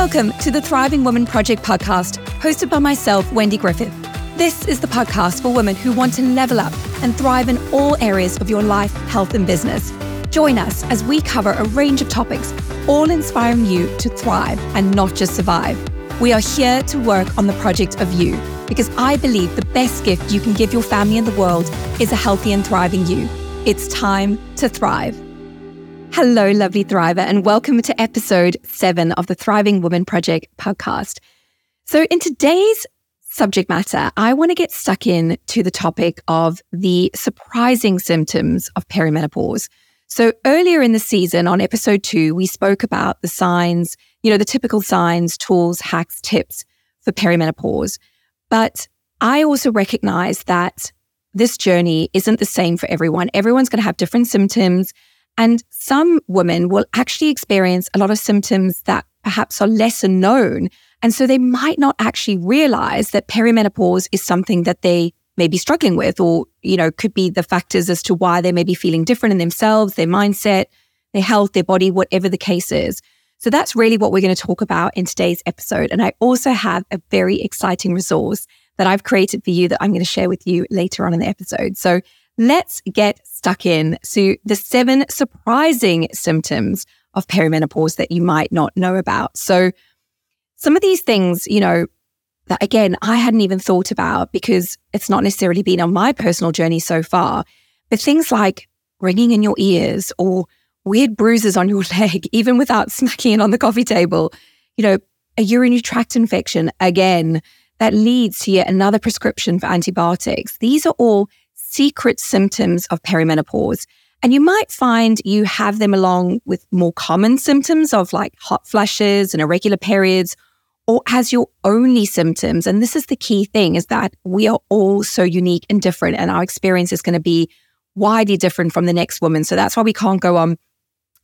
Welcome to the Thriving Woman Project podcast, hosted by myself, Wendy Griffith. This is the podcast for women who want to level up and thrive in all areas of your life, health, and business. Join us as we cover a range of topics, all inspiring you to thrive and not just survive. We are here to work on the project of you because I believe the best gift you can give your family and the world is a healthy and thriving you. It's time to thrive. Hello, lovely Thriver, and welcome to episode seven of the Thriving Woman Project podcast. So, in today's subject matter, I want to get stuck in to the topic of the surprising symptoms of perimenopause. So, earlier in the season on episode two, we spoke about the signs, you know, the typical signs, tools, hacks, tips for perimenopause. But I also recognize that this journey isn't the same for everyone. Everyone's going to have different symptoms and some women will actually experience a lot of symptoms that perhaps are lesser known. And so they might not actually realize that perimenopause is something that they may be struggling with, or, you know, could be the factors as to why they may be feeling different in themselves, their mindset, their health, their body, whatever the case is. So that's really what we're going to talk about in today's episode. And I also have a very exciting resource that I've created for you that I'm going to share with you later on in the episode. So let's get stuck in to the seven surprising symptoms of perimenopause that you might not know about. So, some of these things, you know, that again, I hadn't even thought about because it's not necessarily been on my personal journey so far, but things like ringing in your ears or weird bruises on your leg, even without smacking it on the coffee table, you know, a urinary tract infection, again, that leads to yet another prescription for antibiotics. These are all secret symptoms of perimenopause. And you might find you have them along with more common symptoms of like hot flushes and irregular periods, or as your only symptoms. And this is the key thing is that we are all so unique and different, and our experience is going to be widely different from the next woman. So that's why we can't go on,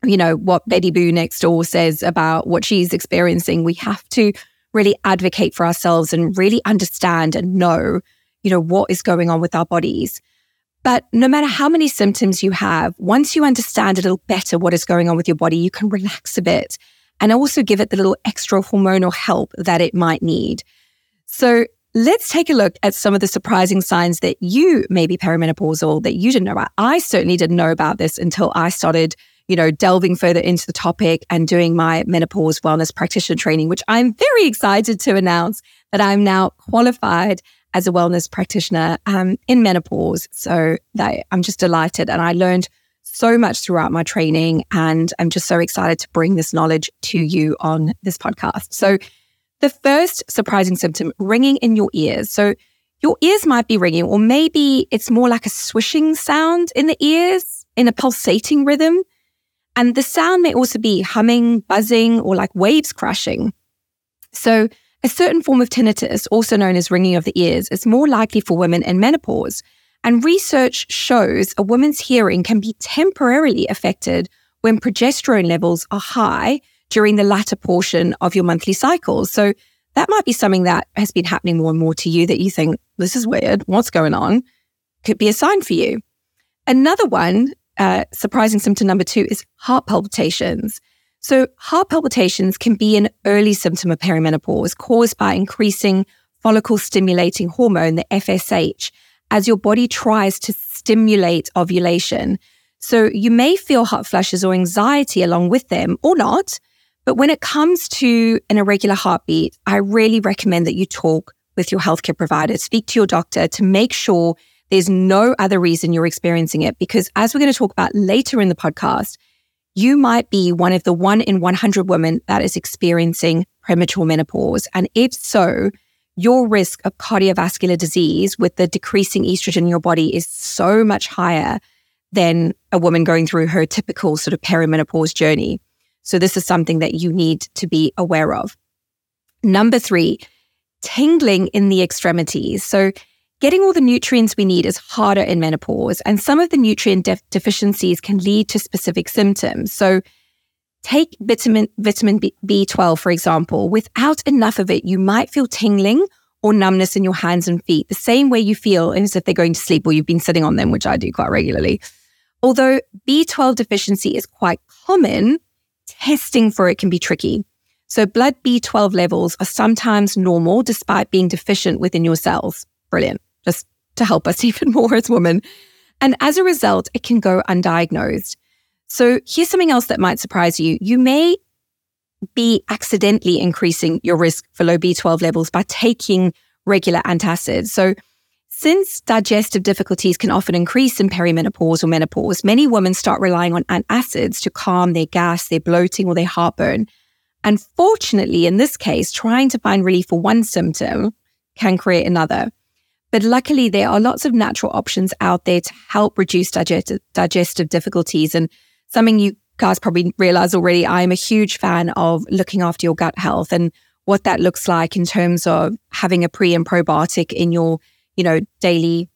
you know, what Betty Boo next door says about what she's experiencing. We have to really advocate for ourselves and really understand and know, you know, what is going on with our bodies. But no matter how many symptoms you have, once you understand a little better what is going on with your body, you can relax a bit and also give it the little extra hormonal help that it might need. So let's take a look at some of the surprising signs that you may be perimenopausal that you didn't know about. I certainly didn't know about this until I started, you know, delving further into the topic and doing my menopause wellness practitioner training, which I'm very excited to announce that I'm now qualified as a wellness practitioner um, in menopause. So I'm just delighted. And I learned so much throughout my training. And I'm just so excited to bring this knowledge to you on this podcast. So, the first surprising symptom ringing in your ears. So, your ears might be ringing, or maybe it's more like a swishing sound in the ears in a pulsating rhythm. And the sound may also be humming, buzzing, or like waves crashing. So, a certain form of tinnitus, also known as ringing of the ears, is more likely for women in menopause. And research shows a woman's hearing can be temporarily affected when progesterone levels are high during the latter portion of your monthly cycles. So that might be something that has been happening more and more to you that you think, this is weird. What's going on? Could be a sign for you. Another one, uh, surprising symptom number two is heart palpitations. So, heart palpitations can be an early symptom of perimenopause caused by increasing follicle stimulating hormone, the FSH, as your body tries to stimulate ovulation. So, you may feel hot flushes or anxiety along with them or not. But when it comes to an irregular heartbeat, I really recommend that you talk with your healthcare provider, speak to your doctor to make sure there's no other reason you're experiencing it. Because as we're going to talk about later in the podcast, you might be one of the one in 100 women that is experiencing premature menopause. And if so, your risk of cardiovascular disease with the decreasing estrogen in your body is so much higher than a woman going through her typical sort of perimenopause journey. So, this is something that you need to be aware of. Number three, tingling in the extremities. So, Getting all the nutrients we need is harder in menopause, and some of the nutrient def- deficiencies can lead to specific symptoms. So, take vitamin, vitamin B- B12, for example. Without enough of it, you might feel tingling or numbness in your hands and feet, the same way you feel as if they're going to sleep or you've been sitting on them, which I do quite regularly. Although B12 deficiency is quite common, testing for it can be tricky. So blood B12 levels are sometimes normal despite being deficient within your cells. Brilliant. Just to help us even more as women. And as a result, it can go undiagnosed. So here's something else that might surprise you. You may be accidentally increasing your risk for low B12 levels by taking regular antacids. So since digestive difficulties can often increase in perimenopause or menopause, many women start relying on antacids to calm their gas, their bloating, or their heartburn. Unfortunately, in this case, trying to find relief for one symptom can create another. But luckily, there are lots of natural options out there to help reduce digestive, digestive difficulties. And something you guys probably realize already, I am a huge fan of looking after your gut health and what that looks like in terms of having a pre and probiotic in your, you know, daily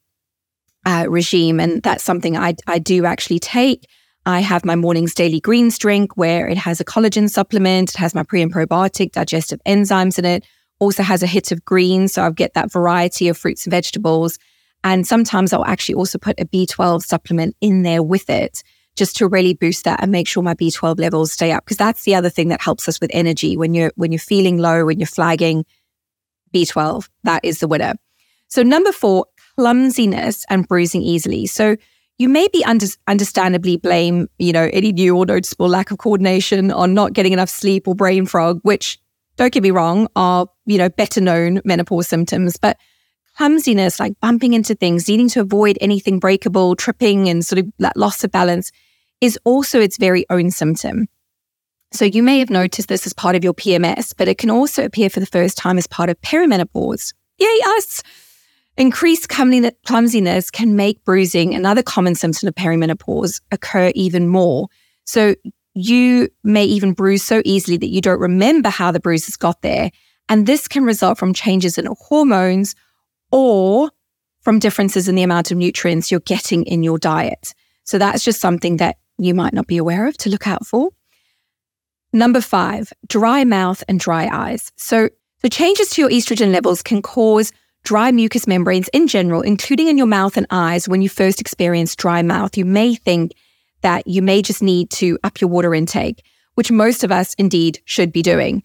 uh, regime. And that's something I, I do actually take. I have my morning's daily greens drink where it has a collagen supplement. It has my pre and probiotic digestive enzymes in it. Also has a hit of greens. So I get that variety of fruits and vegetables. And sometimes I'll actually also put a B12 supplement in there with it just to really boost that and make sure my B12 levels stay up. Because that's the other thing that helps us with energy when you're, when you're feeling low, when you're flagging B12, that is the winner. So number four, clumsiness and bruising easily. So you may be under, understandably blame, you know, any new or noticeable lack of coordination on not getting enough sleep or brain fog, which don't get me wrong, are, you know, better known menopause symptoms. But clumsiness, like bumping into things, needing to avoid anything breakable, tripping and sort of that loss of balance is also its very own symptom. So you may have noticed this as part of your PMS, but it can also appear for the first time as part of perimenopause. Yay, us! Increased clumsiness can make bruising, another common symptom of perimenopause, occur even more. So you may even bruise so easily that you don't remember how the bruises got there. And this can result from changes in hormones or from differences in the amount of nutrients you're getting in your diet. So that's just something that you might not be aware of to look out for. Number five, dry mouth and dry eyes. So the changes to your estrogen levels can cause dry mucous membranes in general, including in your mouth and eyes. When you first experience dry mouth, you may think that you may just need to up your water intake, which most of us indeed should be doing.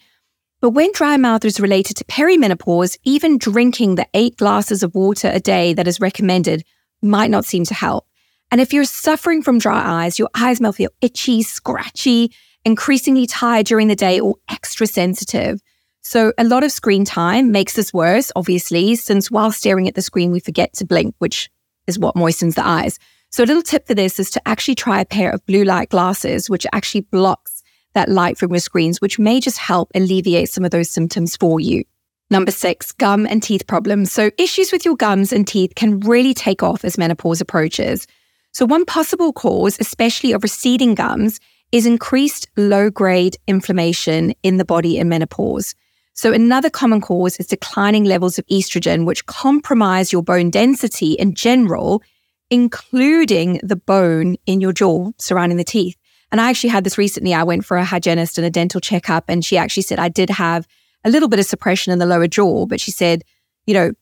But when dry mouth is related to perimenopause, even drinking the eight glasses of water a day that is recommended might not seem to help. And if you're suffering from dry eyes, your eyes may feel itchy, scratchy, increasingly tired during the day, or extra sensitive. So a lot of screen time makes this worse, obviously, since while staring at the screen, we forget to blink, which is what moistens the eyes. So a little tip for this is to actually try a pair of blue light glasses, which actually blocks that light from your screens, which may just help alleviate some of those symptoms for you. Number six, gum and teeth problems. So issues with your gums and teeth can really take off as menopause approaches. So one possible cause, especially of receding gums, is increased low grade inflammation in the body in menopause. So another common cause is declining levels of estrogen, which compromise your bone density in general, including the bone in your jaw surrounding the teeth. And I actually had this recently. I went for a hygienist and a dental checkup, and she actually said I did have a little bit of suppression in the lower jaw, but she said, you know,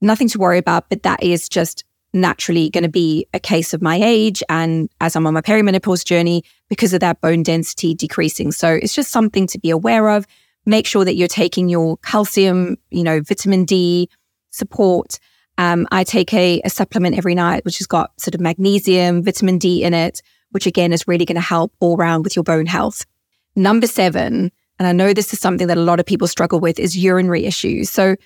nothing to worry about, but that is just naturally going to be a case of my age and as I'm on my perimenopause journey because of that bone density decreasing. So it's just something to be aware of make sure that you're taking your calcium, you know, vitamin D support. Um, I take a, a supplement every night, which has got sort of magnesium, vitamin D in it, which again is really going to help all around with your bone health. Number seven, and I know this is something that a lot of people struggle with, is urinary issues. So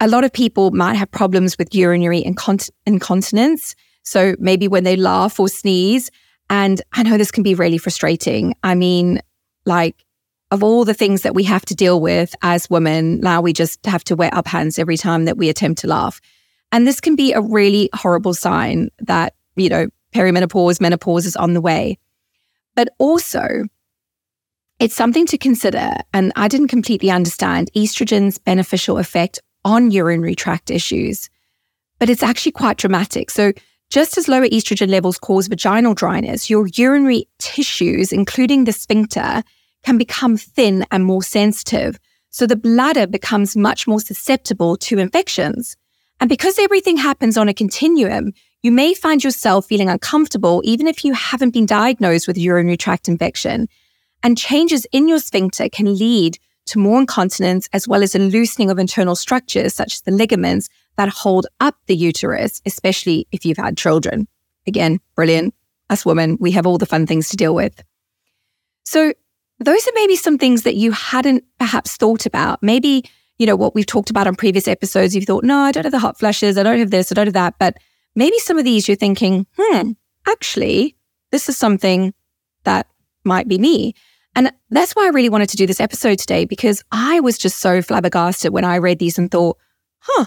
a lot of people might have problems with urinary incont- incontinence. So maybe when they laugh or sneeze. And I know this can be really frustrating. I mean, like of all the things that we have to deal with as women, now we just have to wet our pants every time that we attempt to laugh. And this can be a really horrible sign that, you know, perimenopause, menopause is on the way. But also, it's something to consider. And I didn't completely understand estrogen's beneficial effect on urinary tract issues. But it's actually quite dramatic. So, just as lower estrogen levels cause vaginal dryness, your urinary tissues, including the sphincter, can become thin and more sensitive. So the bladder becomes much more susceptible to infections. And because everything happens on a continuum, you may find yourself feeling uncomfortable even if you haven't been diagnosed with urinary tract infection. And changes in your sphincter can lead to more incontinence, as well as a loosening of internal structures such as the ligaments that hold up the uterus, especially if you've had children. Again, brilliant. Us women, we have all the fun things to deal with. So, those are maybe some things that you hadn't perhaps thought about. Maybe, you know, what we've talked about on previous episodes, you've thought, no, I don't have the hot flushes, I don't have this, I don't have that. But maybe some of these you're thinking, hmm, actually, this is something that might be me. And that's why I really wanted to do this episode today because I was just so flabbergasted when I read these and thought, huh,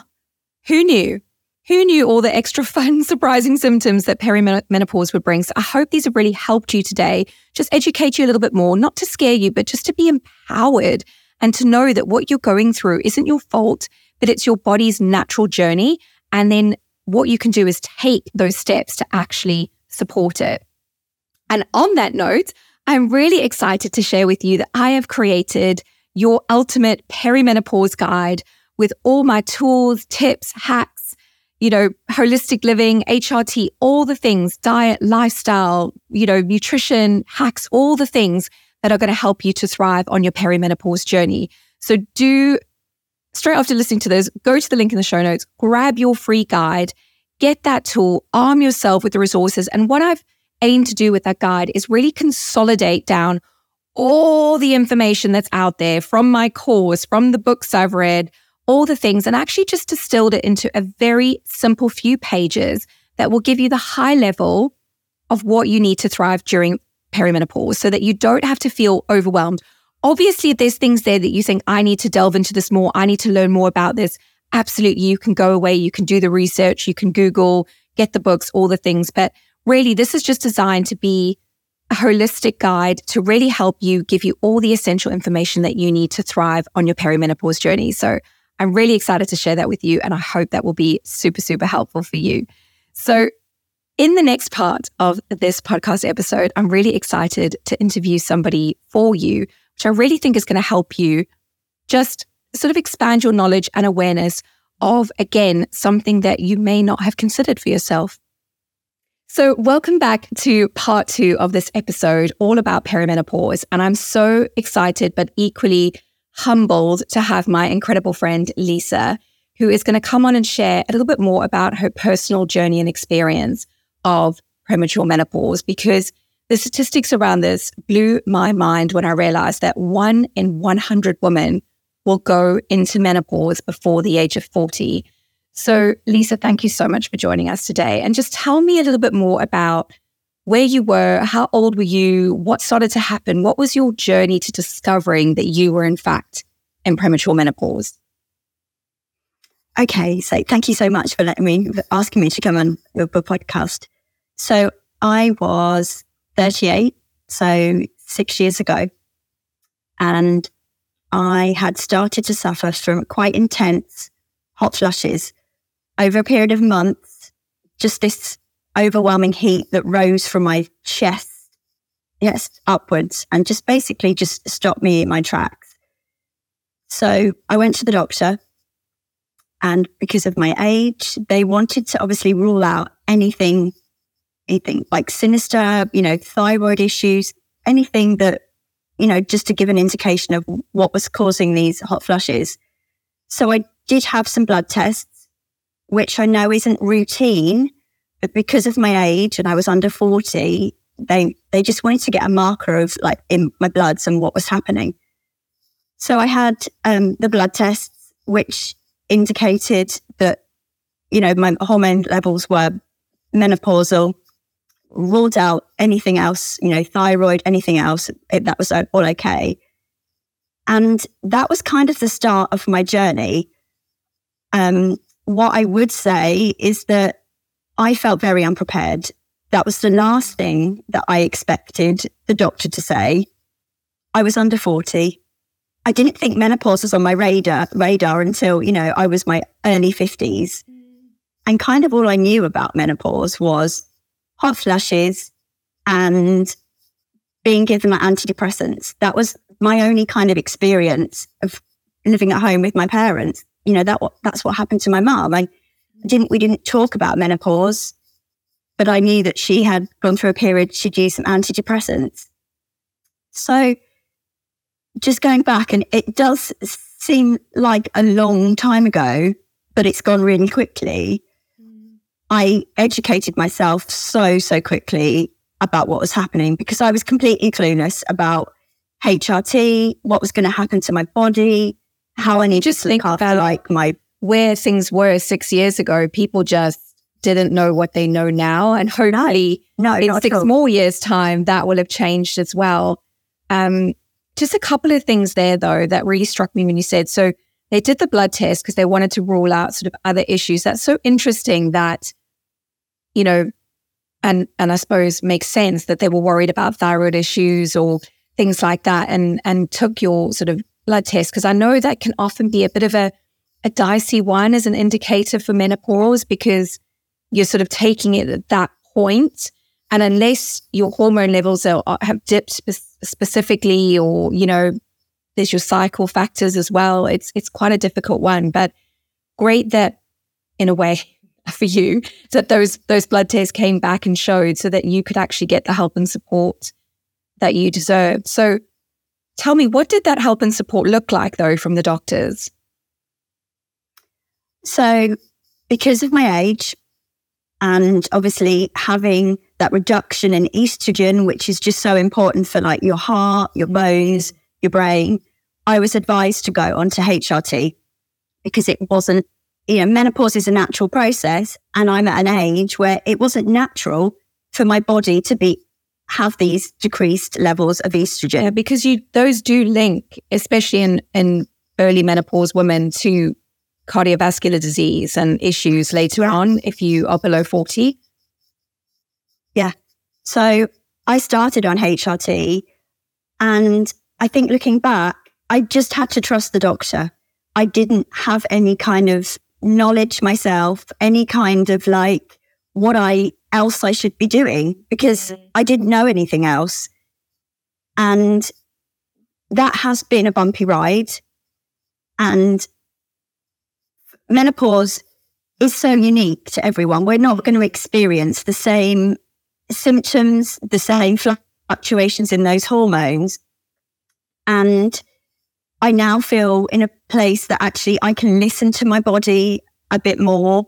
who knew? Who knew all the extra fun, surprising symptoms that perimenopause would bring? So I hope these have really helped you today. Just educate you a little bit more, not to scare you, but just to be empowered and to know that what you're going through isn't your fault, but it's your body's natural journey. And then what you can do is take those steps to actually support it. And on that note, I'm really excited to share with you that I have created your ultimate perimenopause guide with all my tools, tips, hacks, you know, holistic living, HRT, all the things, diet, lifestyle, you know, nutrition, hacks, all the things that are going to help you to thrive on your perimenopause journey. So do straight after listening to this, go to the link in the show notes, grab your free guide, get that tool, arm yourself with the resources. And what I've aimed to do with that guide is really consolidate down all the information that's out there from my course, from the books I've read, all the things, and actually just distilled it into a very simple few pages that will give you the high level of what you need to thrive during perimenopause so that you don't have to feel overwhelmed. Obviously, if there's things there that you think, I need to delve into this more, I need to learn more about this, absolutely, you can go away, you can do the research, you can Google, get the books, all the things. But really, this is just designed to be a holistic guide to really help you give you all the essential information that you need to thrive on your perimenopause journey. So I'm really excited to share that with you. And I hope that will be super, super helpful for you. So in the next part of this podcast episode, I'm really excited to interview somebody for you, which I really think is going to help you just sort of expand your knowledge and awareness of, again, something that you may not have considered for yourself. So, welcome back to part two of this episode, all about perimenopause. And I'm so excited, but equally humbled to have my incredible friend, Lisa, who is going to come on and share a little bit more about her personal journey and experience of premature menopause because the statistics around this blew my mind when I realized that one in 100 women will go into menopause before the age of 40. So, Lisa, thank you so much for joining us today. And just tell me a little bit more about where you were, how old were you, what started to happen, what was your journey to discovering that you were, in fact, in premature menopause? Okay, so thank you so much for letting me, asking me to come on the podcast. So, I was 38, so six years ago, and I had started to suffer from quite intense hot flushes over a period of months, just this overwhelming heat that rose from my chest, yes, upwards, and just basically just stopped me in my tracks. So I went to the doctor, and because of my age, they wanted to obviously rule out anything, anything like sinister, you know, thyroid issues, anything that, you know, just to give an indication of what was causing these hot flushes. So I did have some blood tests which I know isn't routine, but because of my age and I was under 40, they, they just wanted to get a marker of like in my bloods and what was happening. So I had um, the blood tests, which indicated that, you know, my hormone levels were menopausal, ruled out anything else, you know, thyroid, anything else. It, that was all okay. And that was kind of the start of my journey. Um, what I would say is that I felt very unprepared. That was the last thing that I expected the doctor to say. I was under 40. I didn't think menopause was on my radar radar until, you know, I was my early 50s. And kind of all I knew about menopause was hot flashes, and being given my antidepressants. That was my only kind of experience of living at home with my parents you know, that that's what happened to my mom. I didn't, we didn't talk about menopause, but I knew that she had gone through a period, she'd used some antidepressants. So just going back, and it does seem like a long time ago, but it's gone really quickly. I educated myself so, so quickly about what was happening because I was completely clueless about HRT, what was going to happen to my body, how I need Just to think look after like my Where things were six years ago, people just didn't know what they know now. And hopefully, no, in six more years' time, that will have changed as well. Um, just a couple of things there, though, that really struck me when you said so. They did the blood test because they wanted to rule out sort of other issues. That's so interesting that, you know, and and I suppose makes sense that they were worried about thyroid issues or things like that, and and took your sort of blood test because I know that can often be a bit of a a dicey one as an indicator for menopause because you're sort of taking it at that point and unless your hormone levels are, have dipped spe- specifically, or you know, there's your cycle factors as well. It's it's quite a difficult one, but great that, in a way, for you, that those those blood tests came back and showed, so that you could actually get the help and support that you deserved. So, tell me, what did that help and support look like, though, from the doctors? So, because of my age, and obviously having that reduction in estrogen, which is just so important for like your heart, your bones, your brain, I was advised to go onto HRT because it wasn't, you know, menopause is a natural process. And I'm at an age where it wasn't natural for my body to be have these decreased levels of estrogen. Yeah, because you those do link, especially in in early menopause women, to cardiovascular disease and issues later Yeah. on if you are below forty. Yeah. So I started on HRT and I think looking back, I just had to trust the doctor. I didn't have any kind of knowledge myself, any kind of like what I else I should be doing because mm. I didn't know anything else. And that has been a bumpy ride. And menopause is so unique to everyone. We're not going to experience the same symptoms, the same fluctuations in those hormones. And I now feel in a place that actually I can listen to my body a bit more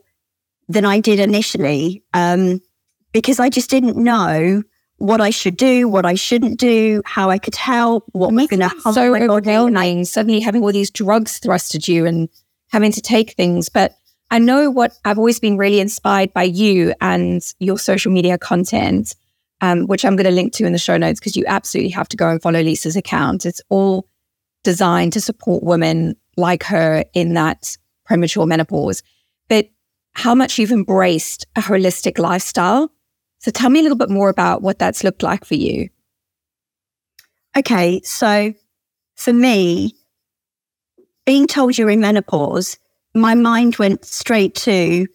than I did initially, um, because I just didn't know what I should do, what I shouldn't do, how I could help, what was going to help so my body. overwhelming. Suddenly having all these drugs thrust at you and having to take things. But I know what I've always been really inspired by you and your social media content, um, which I'm going to link to in the show notes because you absolutely have to go and follow Lisa's account. It's all designed to support women like her in that premature menopause. But how much you've embraced a holistic lifestyle. So tell me a little bit more about what that's looked like for you. Okay, so for me, being told you're in menopause, my mind went straight to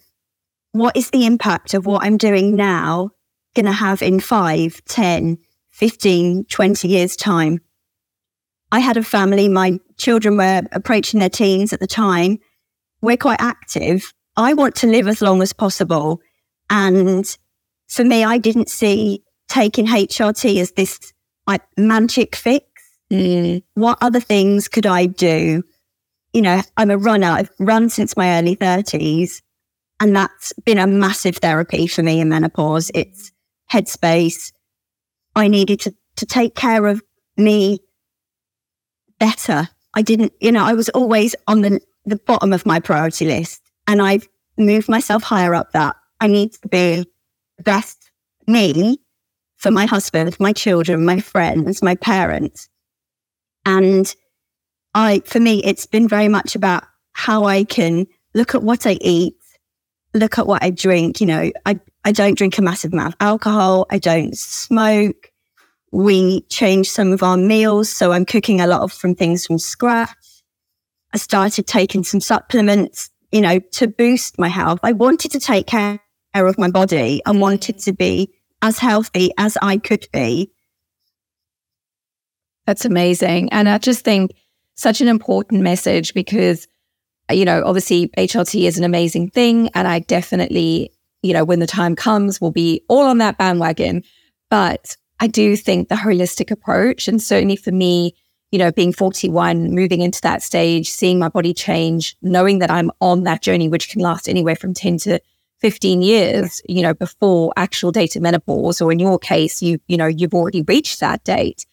what is the impact of what I'm doing now going to have in 5, 10, 15, 20 years' time? I had a family, my children were approaching their teens at the time. We're quite active. I want to live as long as possible. And for me, I didn't see taking HRT as this like magic fix. Mm. What other things could I do? You know, I'm a runner. I've run since my early 30s, and that's been a massive therapy for me in menopause. It's headspace. I needed to, to take care of me better. I didn't, you know, I was always on the, the bottom of my priority list, and I've moved myself higher up that. I need to be the best me for my husband, my children, my friends, my parents. And I, for me, it's been very much about how I can look at what I eat, look at what I drink. You know, I, I don't drink a massive amount of alcohol. I don't smoke. We changed some of our meals. So I'm cooking a lot of from things from scratch. I started taking some supplements, you know, to boost my health. I wanted to take care of my body. I wanted to be as healthy as I could be. That's amazing. And I just think such an important message because, you know, obviously HRT is an amazing thing. And I definitely, you know, when the time comes, we'll be all on that bandwagon. But I do think the holistic approach, and certainly for me, you know, being 41, moving into that stage, seeing my body change, knowing that I'm on that journey, which can last anywhere from 10 to 15 years, you know, before actual date of menopause, or in your case, you, you know, you've already reached that date.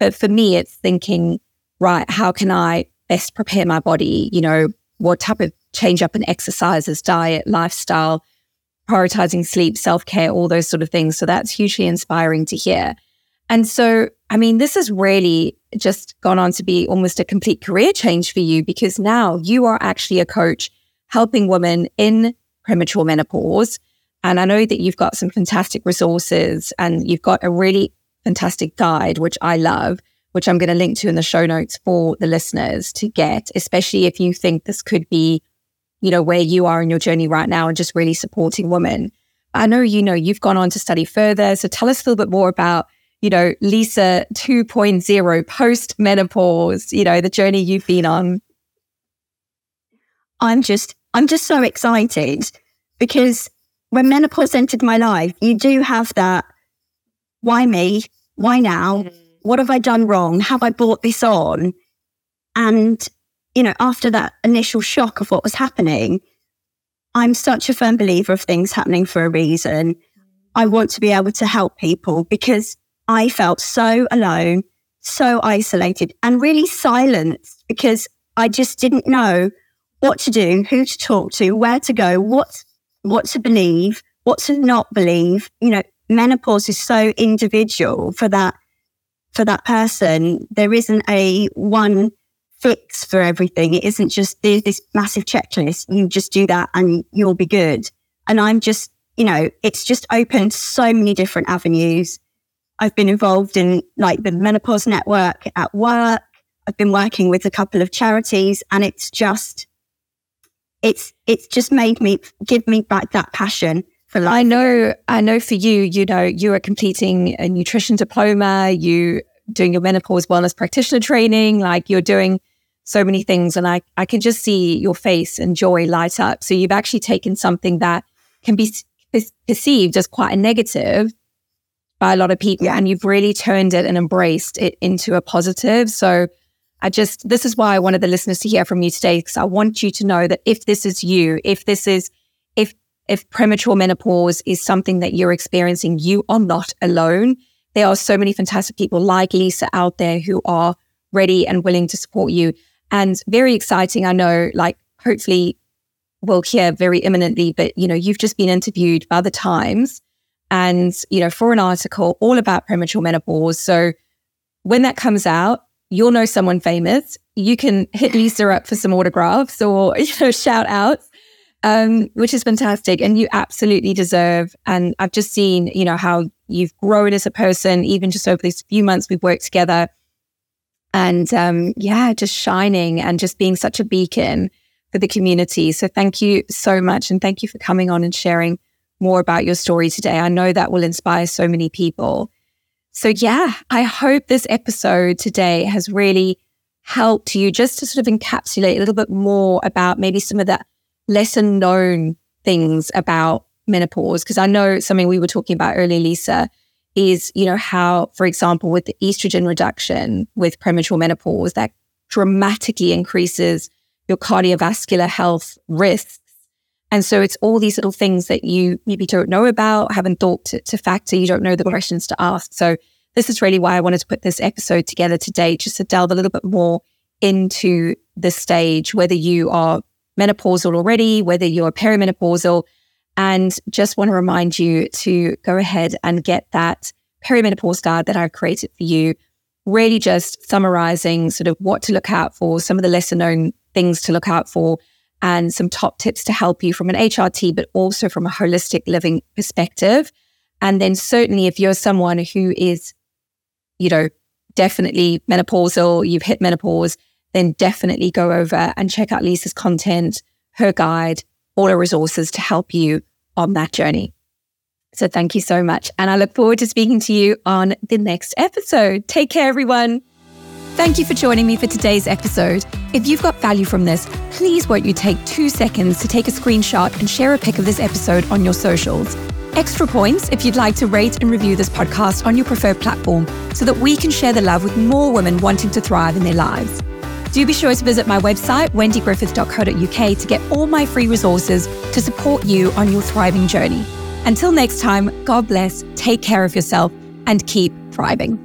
But for me, it's thinking, right, how can I best prepare my body? You know, what type of change up in exercises, diet, lifestyle, prioritizing sleep, self care, all those sort of things. So that's hugely inspiring to hear. And so, I mean, this has really just gone on to be almost a complete career change for you because now you are actually a coach helping women in premature menopause. And I know that you've got some fantastic resources and you've got a really fantastic guide, which I love, which I'm going to link to in the show notes for the listeners to get, especially if you think this could be, you know, where you are in your journey right now and just really supporting women. I know, you know, you've gone on to study further. So tell us a little bit more about, you know, Lisa 2.0 post menopause, you know, the journey you've been on. I'm just I'm just so excited because when menopause entered my life, you do have that why me? Why now? Mm. What have I done wrong? Have I brought this on? And, you know, after that initial shock of what was happening, I'm such a firm believer of things happening for a reason. I want to be able to help people because I felt so alone, so isolated, and really silenced because I just didn't know what to do, who to talk to, where to go, what what to believe, what to not believe. You know, menopause is so individual for that for that person. There isn't a one fix for everything. It isn't just this massive checklist. You just do that and you'll be good. And I'm just, you know, it's just opened so many different avenues. I've been involved in like the menopause network at work. I've been working with a couple of charities and it's just it's it's just made me give me back that passion. I know, I know for you, you know, you are completing a nutrition diploma, you doing your menopause wellness practitioner training, like you're doing so many things and I, I can just see your face and joy light up. So you've actually taken something that can be perceived as quite a negative by a lot of people yeah. and you've really turned it and embraced it into a positive. So I just, this is why I wanted the listeners to hear from you today, because I want you to know that if this is you, if this is, if, if premature menopause is something that you're experiencing, you are not alone. There are so many fantastic people like Lisa out there who are ready and willing to support you. And very exciting. I know, like, hopefully we'll hear very imminently, but you know, you've just been interviewed by the Times and, you know, for an article all about premature menopause. So when that comes out, you'll know someone famous. You can hit Lisa up for some autographs or you know shout outs, um, which is fantastic, and you absolutely deserve. And I've just seen you know how you've grown as a person, even just over these few months we've worked together, and um, yeah, just shining and just being such a beacon for the community. So thank you so much, and thank you for coming on and sharing more about your story today. I know that will inspire so many people. So, yeah, I hope this episode today has really helped you just to sort of encapsulate a little bit more about maybe some of the lesser known things about menopause. Because I know something we were talking about earlier, Lisa, is, you know, how, for example, with the estrogen reduction with premature menopause, that dramatically increases your cardiovascular health risks and so it's all these little things that you maybe don't know about, haven't thought to, to factor, you don't know the questions to ask. So this is really why I wanted to put this episode together today, just to delve a little bit more into the stage, whether you are menopausal already, whether you're perimenopausal, and just want to remind you to go ahead and get that perimenopause guide that I've created for you. Really just summarizing sort of what to look out for, some of the lesser known things to look out for, and some top tips to help you from an HRT, but also from a holistic living perspective. And then certainly if you're someone who is, you know, definitely menopausal, you've hit menopause, then definitely go over and check out Lisa's content, her guide, all her resources to help you on that journey. So thank you so much. And I look forward to speaking to you on the next episode. Take care, everyone. Thank you for joining me for today's episode. If you've got value from this, please won't you take two seconds to take a screenshot and share a pic of this episode on your socials. Extra points if you'd like to rate and review this podcast on your preferred platform so that we can share the love with more women wanting to thrive in their lives. Do be sure to visit my website, wendygriffith.co.uk, to get all my free resources to support you on your thriving journey. Until next time, God bless, take care of yourself, and keep thriving.